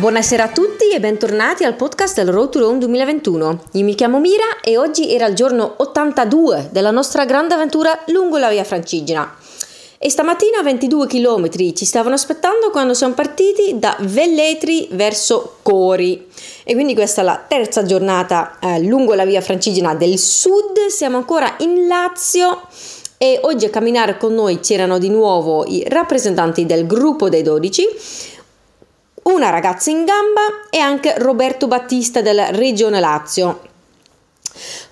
Buonasera a tutti e bentornati al podcast del Road to Rome 2021. Io mi chiamo Mira e oggi era il giorno 82 della nostra grande avventura lungo la via Francigena. E stamattina 22 km ci stavano aspettando quando siamo partiti da Velletri verso Cori. E quindi questa è la terza giornata eh, lungo la via Francigena del sud. Siamo ancora in Lazio e oggi a camminare con noi c'erano di nuovo i rappresentanti del gruppo dei 12 una ragazza in gamba e anche Roberto Battista della Regione Lazio.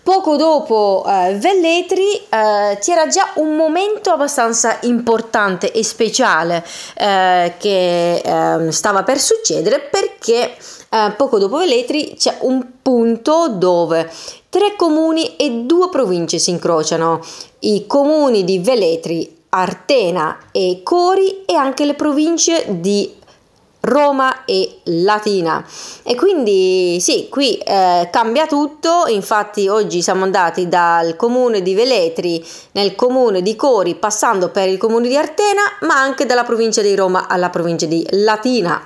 Poco dopo eh, Velletri eh, c'era già un momento abbastanza importante e speciale eh, che ehm, stava per succedere perché eh, poco dopo Velletri c'è un punto dove tre comuni e due province si incrociano, i comuni di Velletri, Artena e Cori e anche le province di Roma e Latina. E quindi sì, qui eh, cambia tutto, infatti oggi siamo andati dal comune di Veletri nel comune di Cori, passando per il comune di Artena, ma anche dalla provincia di Roma alla provincia di Latina.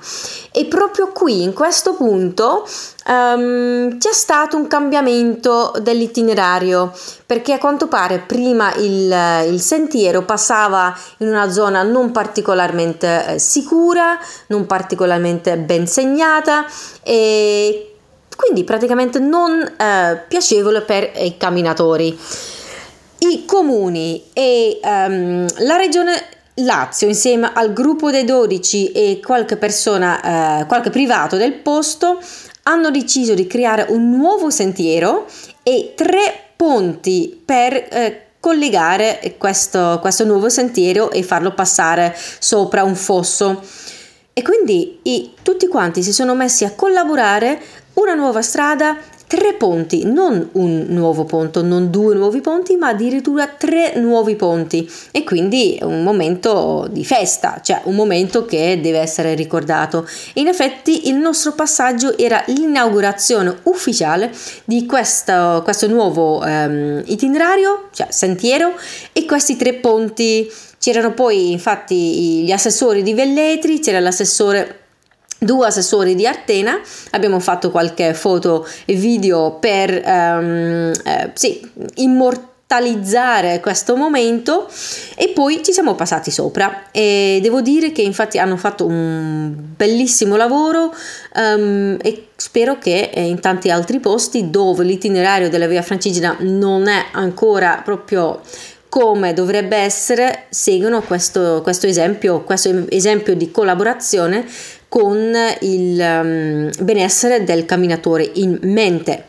E proprio qui, in questo punto, um, c'è stato un cambiamento dell'itinerario, perché a quanto pare prima il, il sentiero passava in una zona non particolarmente eh, sicura, non particolarmente ben segnata e quindi praticamente non eh, piacevole per i camminatori. I comuni e um, la regione Lazio insieme al gruppo dei 12 e qualche persona, eh, qualche privato del posto hanno deciso di creare un nuovo sentiero e tre ponti per eh, collegare questo, questo nuovo sentiero e farlo passare sopra un fosso. E quindi i, tutti quanti si sono messi a collaborare una nuova strada tre ponti, non un nuovo ponte, non due nuovi ponti, ma addirittura tre nuovi ponti e quindi un momento di festa, cioè un momento che deve essere ricordato. In effetti il nostro passaggio era l'inaugurazione ufficiale di questo, questo nuovo um, itinerario, cioè sentiero e questi tre ponti. C'erano poi infatti gli assessori di Velletri, c'era l'assessore due assessori di Artena, abbiamo fatto qualche foto e video per um, eh, sì, immortalizzare questo momento e poi ci siamo passati sopra. E devo dire che infatti hanno fatto un bellissimo lavoro um, e spero che eh, in tanti altri posti dove l'itinerario della via francigena non è ancora proprio come dovrebbe essere seguono questo, questo esempio, questo esempio di collaborazione con il um, benessere del camminatore in mente.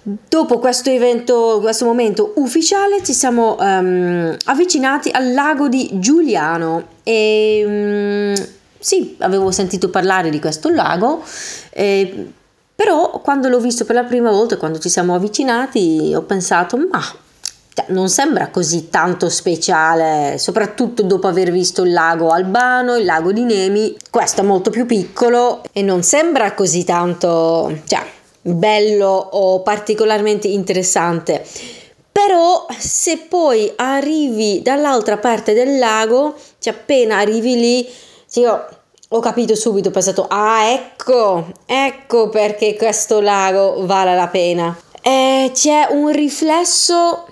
Dopo questo evento, questo momento ufficiale, ci siamo um, avvicinati al lago di Giuliano e um, sì, avevo sentito parlare di questo lago, eh, però quando l'ho visto per la prima volta, quando ci siamo avvicinati, ho pensato, ma non sembra così tanto speciale, soprattutto dopo aver visto il lago Albano, il lago di Nemi. Questo è molto più piccolo e non sembra così tanto, cioè, bello o particolarmente interessante. Però se poi arrivi dall'altra parte del lago, cioè appena arrivi lì, io ho capito subito, ho pensato, ah ecco, ecco perché questo lago vale la pena. E c'è un riflesso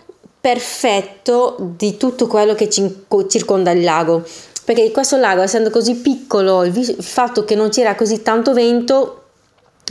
perfetto di tutto quello che circonda il lago. Perché questo lago, essendo così piccolo, il, fatto che non c'era così tanto vento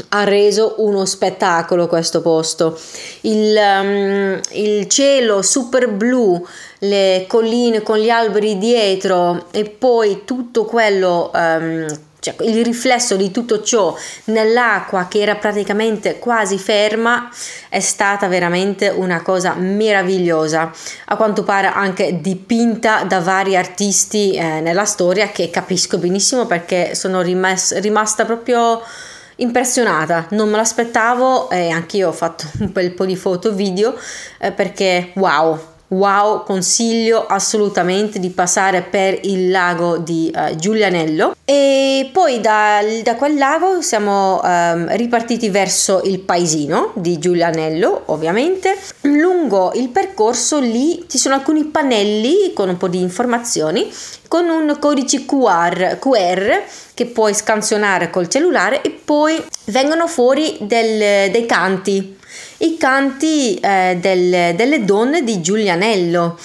ha reso uno spettacolo questo posto. Il, um, il, cielo super blu, le colline con gli alberi dietro e poi tutto quello um, cioè il riflesso di tutto ciò nell'acqua che era praticamente quasi ferma è stata veramente una cosa meravigliosa a quanto pare anche dipinta da vari artisti eh, nella storia che capisco benissimo perché sono rimas- rimasta proprio impressionata, non me l'aspettavo e anche io ho fatto un bel po' di foto video eh, perché wow, wow, consiglio assolutamente di passare per il lago di uh, Giulianello e poi da, da quel lago siamo um, ripartiti verso il paesino di Giulianello, ovviamente. Lungo il percorso lì ci sono alcuni pannelli con un po' di informazioni con un codice QR, QR che puoi scansionare col cellulare e poi vengono fuori del, dei canti i canti eh, del, delle donne di Giulianello.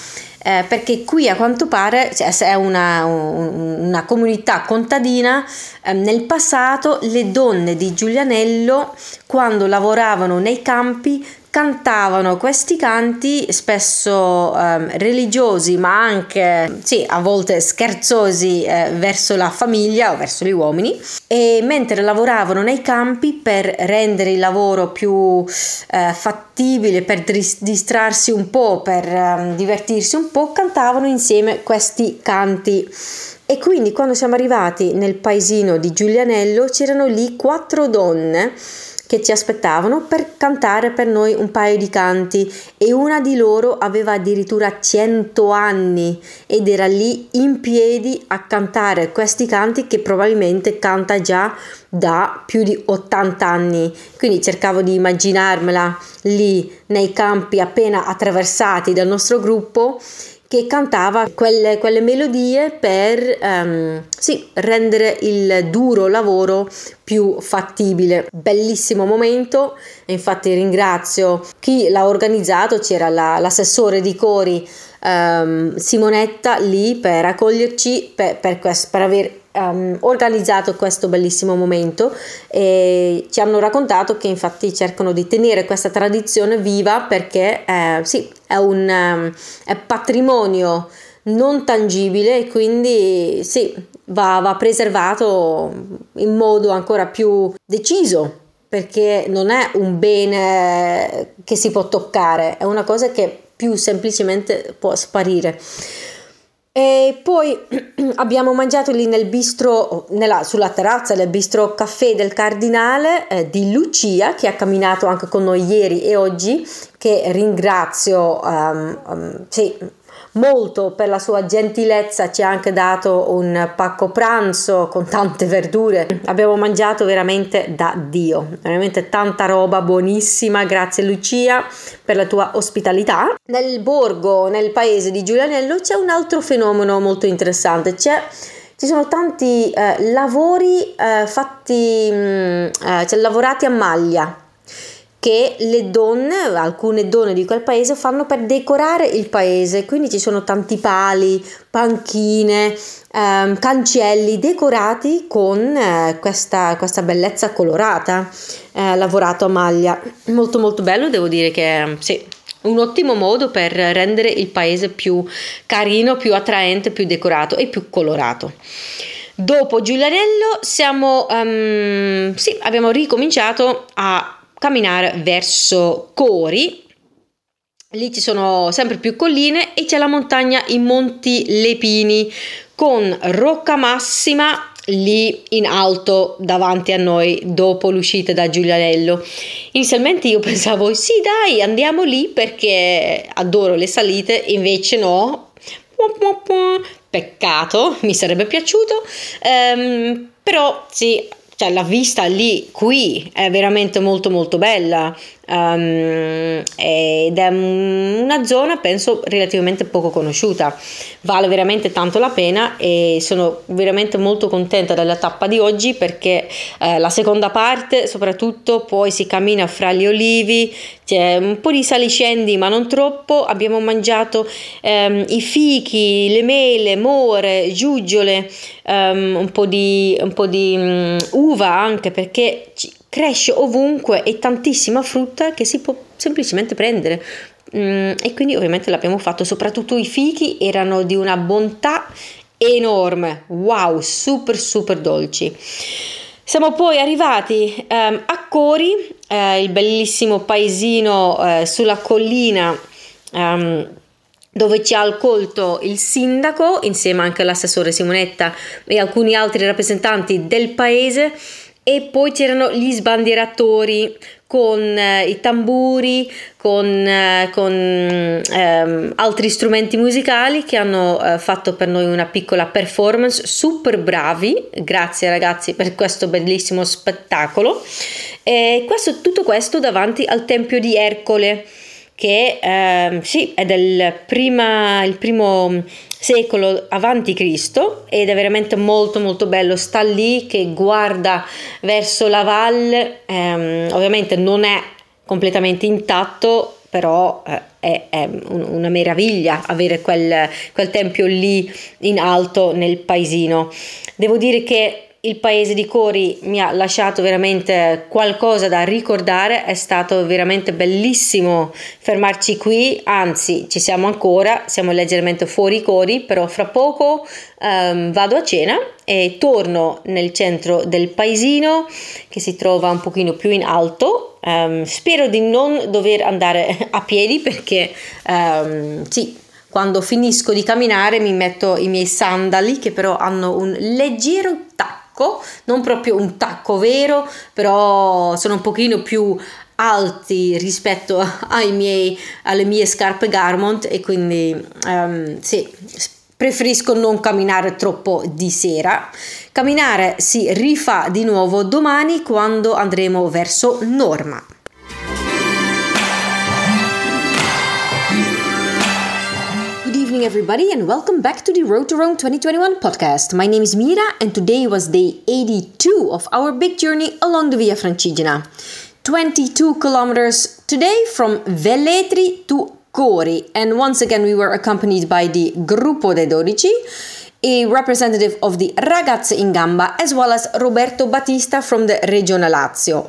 Eh, perché qui a quanto pare cioè, è una, una comunità contadina, eh, nel passato le donne di Giulianello quando lavoravano nei campi cantavano questi canti spesso eh, religiosi ma anche sì, a volte scherzosi eh, verso la famiglia o verso gli uomini. E mentre lavoravano nei campi per rendere il lavoro più eh, fattibile per distrarsi un po' per ehm, divertirsi un po' cantavano insieme questi canti. E quindi quando siamo arrivati nel paesino di Giulianello c'erano lì quattro donne che ci aspettavano per cantare per noi un paio di canti e una di loro aveva addirittura 100 anni ed era lì in piedi a cantare questi canti che probabilmente canta già da più di 80 anni. Quindi cercavo di immaginarmela lì nei campi appena attraversati dal nostro gruppo che cantava quelle, quelle melodie per um, sì, rendere il duro lavoro più fattibile. Bellissimo momento, infatti ringrazio chi l'ha organizzato, c'era la, l'assessore di cori um, Simonetta lì per accoglierci, per, per, per aver um, organizzato questo bellissimo momento e ci hanno raccontato che infatti cercano di tenere questa tradizione viva perché eh, sì, è un um, è patrimonio non tangibile e quindi sì, va, va preservato in modo ancora più deciso perché non è un bene che si può toccare, è una cosa che più semplicemente può sparire. E poi abbiamo mangiato lì nel bistro, nella, sulla terrazza del bistro caffè del Cardinale eh, di Lucia, che ha camminato anche con noi ieri e oggi, che ringrazio um, um, sì, molto per la sua gentilezza, ci ha anche dato un pacco pranzo con tante verdure. Abbiamo mangiato veramente da Dio, veramente tanta roba buonissima. Grazie Lucia per la tua ospitalità. Nel borgo, nel paese di Giulianello c'è un altro fenomeno molto interessante. C'è ci sono tanti eh, lavori eh, fatti, mh, mm, eh, cioè lavorati a maglia che le donne, alcune donne di quel paese fanno per decorare il paese, quindi ci sono tanti pali, panchine, ehm, cancelli decorati con eh, questa, questa, bellezza colorata, eh, lavorato a maglia. Molto molto bello, devo dire che sì, un ottimo modo per rendere il paese più carino, più attraente, più decorato e più colorato. Dopo Giulianello siamo, um, sì, abbiamo ricominciato a camminare verso Cori. Lì ci sono sempre più colline e c'è la montagna in Monti Lepini con Rocca Massima lì in alto davanti a noi dopo l'uscita da Giulianello. Inizialmente io pensavo sì dai andiamo lì perché adoro le salite, invece no. Peccato, mi sarebbe piaciuto. Um, però sì, cioè la vista lì, qui, è veramente molto molto bella um, ed è una zona penso relativamente poco conosciuta, vale veramente tanto la pena e sono veramente molto contenta della tappa di oggi perché eh, la seconda parte soprattutto poi si cammina fra gli olivi, c'è un po' di saliscendi ma non troppo, abbiamo mangiato um, i fichi, le mele, more, giuggiole, um, un po' di, un po di um, uva anche perché cresce ovunque e tantissima frutta che si può semplicemente prendere. Mm, e quindi ovviamente l'abbiamo fatto, soprattutto i fichi erano di una bontà enorme, wow, super super dolci. Siamo poi arrivati um, a Cori, eh, il bellissimo paesino eh, sulla collina um, dove ci ha accolto il sindaco insieme anche all'assessore Simonetta e alcuni altri rappresentanti del paese e poi c'erano gli sbandieratori con eh, i tamburi, con, eh, con ehm, altri strumenti musicali che hanno eh, fatto per noi una piccola performance, super bravi, grazie ragazzi per questo bellissimo spettacolo. E questo, tutto questo davanti al Tempio di Ercole che eh, sì, è del prima, il primo secolo avanti Cristo ed è veramente molto molto bello. Sta lì che guarda verso la valle ehm, ovviamente non è completamente intatto però eh, è, è un, una meraviglia avere quel, quel tempio lì in alto nel paesino. Devo dire che il paese di Cori mi ha lasciato veramente qualcosa da ricordare, è stato veramente bellissimo fermarci qui, anzi ci siamo ancora, siamo leggermente fuori Cori, però fra poco um, vado a cena e torno nel centro del paesino che si trova un pochino più in alto. Um, spero di non dover andare a piedi perché um, sì, quando finisco di camminare mi metto i miei sandali che però hanno un leggero tacco tacco, non proprio un tacco vero, però sono un pochino più alti rispetto miei, alle mie scarpe Garmont e quindi um, sì, preferisco non camminare troppo di sera. Camminare si rifà di nuovo domani quando andremo verso Norma. Everybody, and welcome back to the Road to Rome 2021 podcast. My name is Mira, and today was day 82 of our big journey along the Via Francigena. 22 kilometers today from Velletri to Cori, and once again, we were accompanied by the Gruppo dei Dodici a representative of the Ragazze in Gamba, as well as Roberto Battista from the Regione Lazio.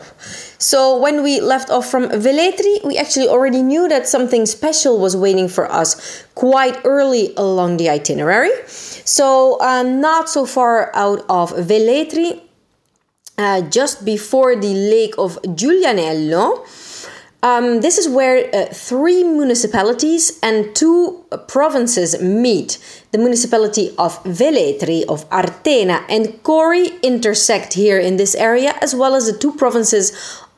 So when we left off from Velletri, we actually already knew that something special was waiting for us quite early along the itinerary. So uh, not so far out of Velletri, uh, just before the lake of Giulianello, um, this is where uh, three municipalities and two provinces meet. The municipality of Velletri, of Artena, and Cori intersect here in this area, as well as the two provinces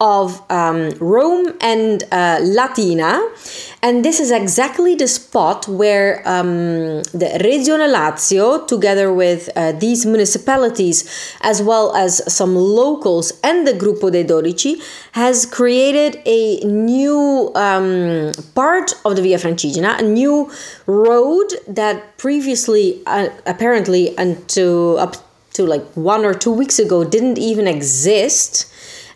of um, Rome and uh, Latina. And this is exactly the spot where um, the Regione Lazio, together with uh, these municipalities, as well as some locals and the Gruppo dei Dodici, has created a new um, part of the Via Francigena, a new road that previously, uh, apparently, until up to like one or two weeks ago, didn't even exist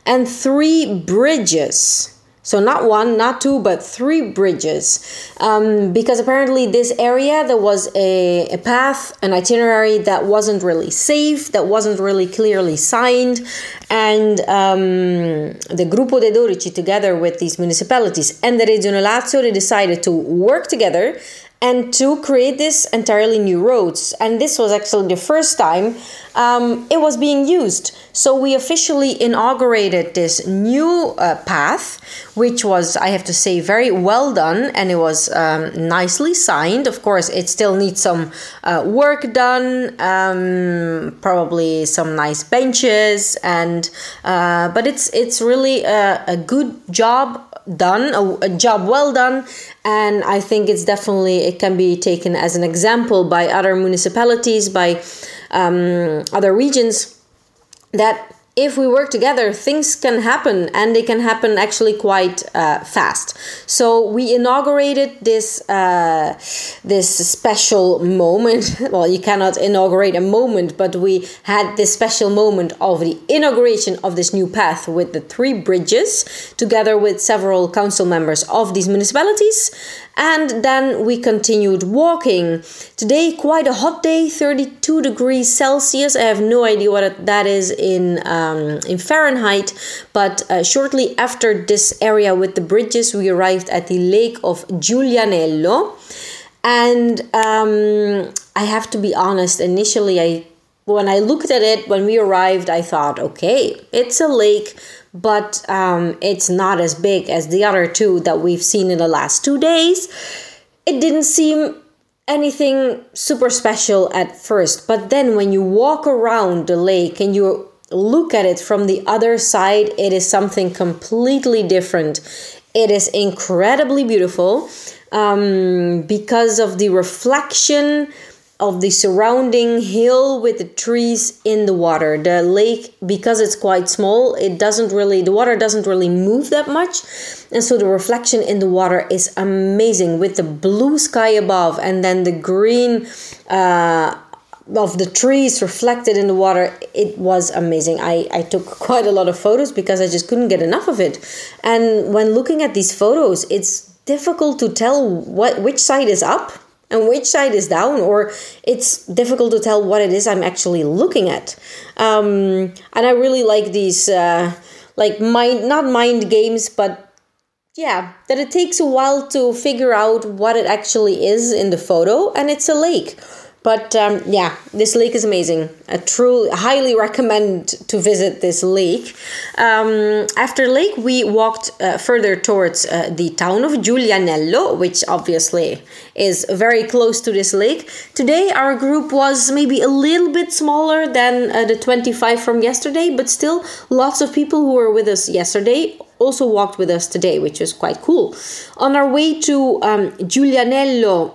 and three bridges. So, not one, not two, but three bridges. Um, because apparently, this area, there was a, a path, an itinerary that wasn't really safe, that wasn't really clearly signed. And um, the Gruppo dei Dodici, together with these municipalities and the Regione Lazio, they decided to work together and to create this entirely new roads. And this was actually the first time um, it was being used. So we officially inaugurated this new uh, path, which was, I have to say, very well done and it was um, nicely signed. Of course, it still needs some uh, work done, um, probably some nice benches, and uh, but it's it's really a, a good job done a, a, job well done and i think it's definitely it can be taken as an example by other municipalities by um, other regions that if we work together, things can happen and they can happen actually quite uh, fast. So we inaugurated this uh, this special moment. Well, you cannot inaugurate a moment, but we had this special moment of the inauguration of this new path with the three bridges, together with several council members of these municipalities. And then we continued walking. Today, quite a hot day, 32 degrees Celsius. I have no idea what that is in. Um, in Fahrenheit. But uh, shortly after this area with the bridges, we arrived at the lake of Giulianello. And um, I have to be honest, initially, I when I looked at it when we arrived, I thought, okay, it's a lake, but um, it's not as big as the other two that we've seen in the last two days. It didn't seem anything super special at first, but then when you walk around the lake and you look at it from the other side, it is something completely different. It is incredibly beautiful um, because of the reflection of the surrounding hill with the trees in the water. The lake, because it's quite small, it doesn't really, the water doesn't really move that much. And so the reflection in the water is amazing with the blue sky above and then the green. Uh, of the trees reflected in the water it was amazing I, I took quite a lot of photos because i just couldn't get enough of it and when looking at these photos it's difficult to tell what which side is up and which side is down or it's difficult to tell what it is i'm actually looking at. Um, and i really like these uh, like mind not mind games but yeah that it takes a while to figure out what it actually is in the photo and it's a lake but um, yeah, this lake is amazing. I truly highly recommend to visit this lake. Um, after lake, we walked uh, further towards uh, the town of Giulianello, which obviously is very close to this lake. Today, our group was maybe a little bit smaller than uh, the 25 from yesterday, but still lots of people who were with us yesterday also walked with us today, which was quite cool. On our way to um, Giulianello,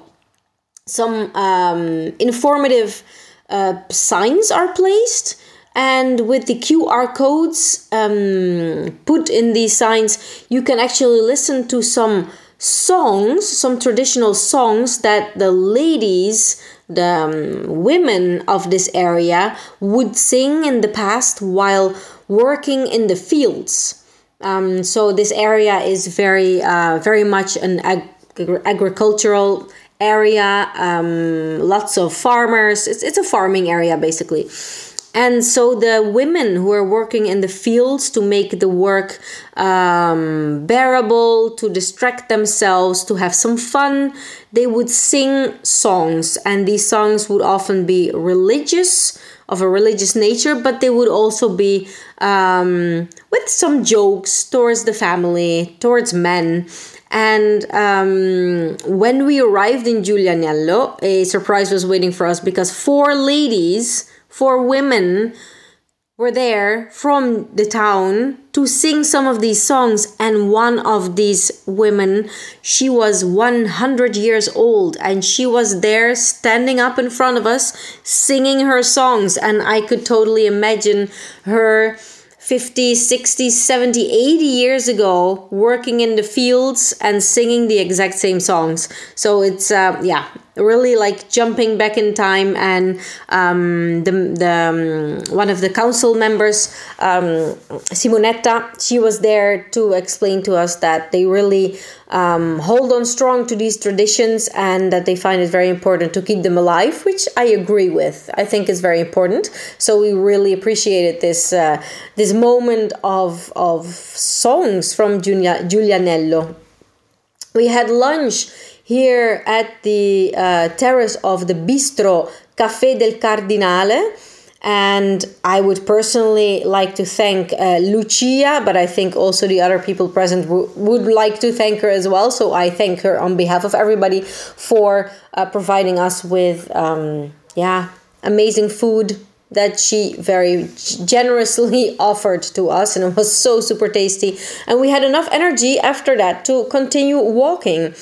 some um, informative uh, signs are placed and with the QR codes um, put in these signs, you can actually listen to some songs, some traditional songs that the ladies, the um, women of this area would sing in the past while working in the fields. Um, so this area is very, uh, very much an ag- agricultural area, um, lots of farmers. It's, it's a farming area basically. And so the women who are working in the fields to make the work um, bearable, to distract themselves, to have some fun, they would sing songs. And these songs would often be religious, of a religious nature, but they would also be um, with some jokes towards the family, towards men. And um, when we arrived in Giulianello, a surprise was waiting for us because four ladies, four women, were there from the town to sing some of these songs. And one of these women she was 100 years old and she was there standing up in front of us singing her songs. And i could totally imagine her 50, 60, 70, 80 years ago working in the fields and singing the exact same songs. So it's, uh, yeah, really like jumping back in time and um, the, the um, one of the council members um, simonetta she was there to explain to us that they really um, hold on strong to these traditions and that they find it very important to keep them alive which i agree with. I think is very important. So we really appreciated this uh, this moment of of songs from Giulia, giulianello. We had lunch here at the uh, terrace of the Bistro Café del Cardinale. And I would personally like to thank uh, Lucia, but I think also the other people present w- would like to thank her as well. So I thank her on behalf of everybody for uh, providing us with, um, yeah, amazing food that she very generously offered to us and it was so super tasty and we had enough energy after that to continue walking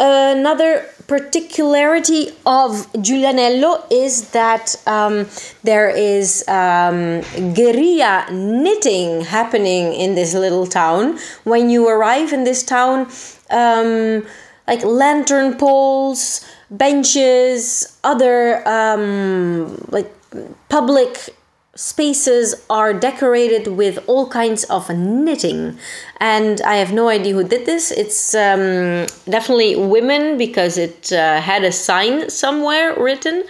Another particularity of Giulianello is that um, there is um, guerrilla knitting happening in this little town. When you arrive in this town, um, like lantern poles, benches, other um, like public spaces are decorated with all kinds of knitting. And i have no idea who did this. It's um, definitely women because it uh, had a sign somewhere written.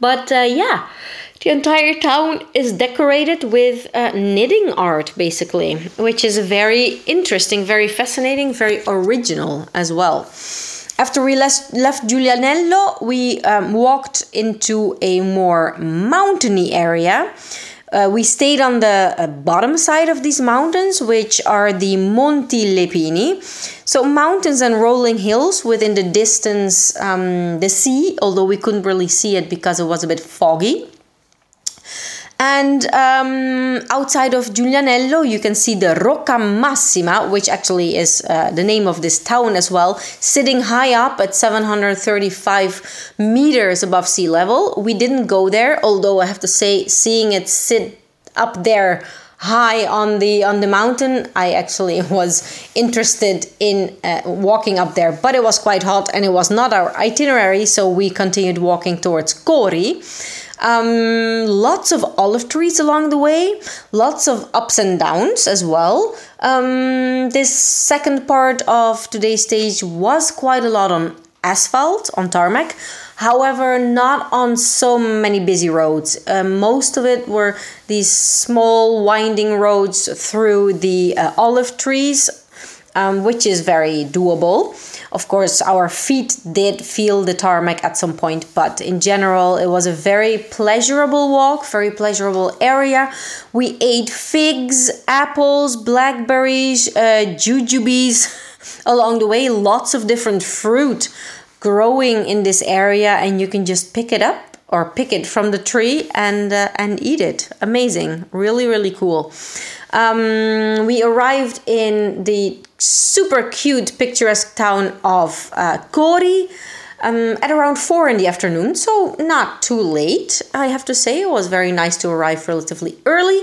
But uh, yeah the entire town is decorated with uh, knitting art basically which is very interesting very fascinating very original as well. After we left, Giulianello, we um, walked into a more mountainy area. Uh, we stayed on the uh, bottom side of these mountains, which are the Monti Lepini. So, mountains and rolling hills within the distance, um, the sea, although we couldn't really see it because it was a bit foggy. And um, outside of Giulianello, you can see the Rocca Massima, which actually is uh, the name of this town as well, sitting high up at 735 meters above sea level. We didn't go there, although I have to say, seeing it sit up there high on the on the mountain i actually was interested in uh, walking up there but it was quite hot and it was not our itinerary so we continued walking towards Cori um, lots of olive trees along the way, lots of ups and downs as well. Um, this second part of today's stage was quite a lot on asphalt, on tarmac. However, not on so many busy roads. Uh, most of it were these small winding roads through the uh, olive trees, um, which is very doable. Of course, our feet did feel the tarmac at some point, but in general, it was a very pleasurable walk, very pleasurable area. We ate figs, apples, blackberries, uh, jujubes along the way, lots of different fruit growing in this area, and you can just pick it up or pick it from the tree and uh, and eat it. Amazing, really, really cool. Um, we arrived in the super cute, picturesque town of uh, Cori. Um, at around four in the afternoon, so not too late, I have to say. It was very nice to arrive relatively early.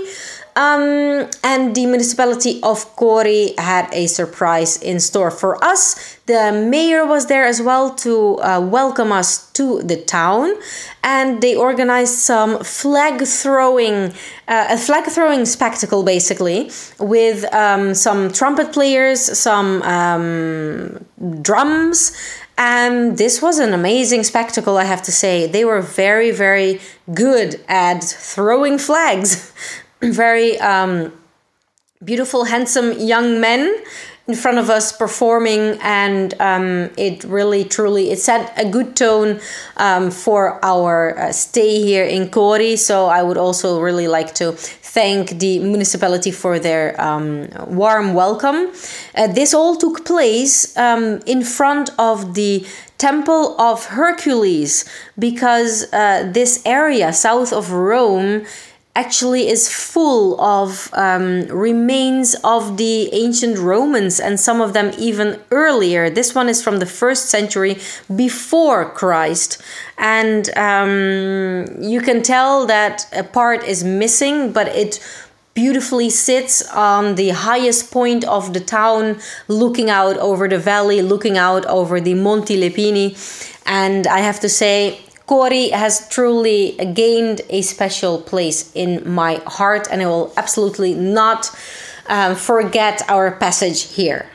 Um, and the municipality of Cori had a surprise in store for us. The mayor was there as well to uh, welcome us to the town, and they organized some flag throwing, uh, a flag throwing spectacle basically, with um, some trumpet players, some um, drums. And this was an amazing spectacle, I have to say. They were very, very good at throwing flags. very um, beautiful, handsome young men in front of us performing and um, it really truly it set a good tone um, for our uh, stay here in Cori so I would also really like to thank the municipality for their um, warm welcome. Uh, this all took place um, in front of the Temple of Hercules because uh, this area south of Rome actually is full of um, remains of the ancient Romans and some of them even earlier. This one is from the first century before Christ. And um, you can tell that a part is missing, but it beautifully sits on the highest point of the town, looking out over the valley, looking out over the Monti Lepini. And I have to say, Cori has truly gained a special place in my heart, and I will absolutely not um, forget our passage here.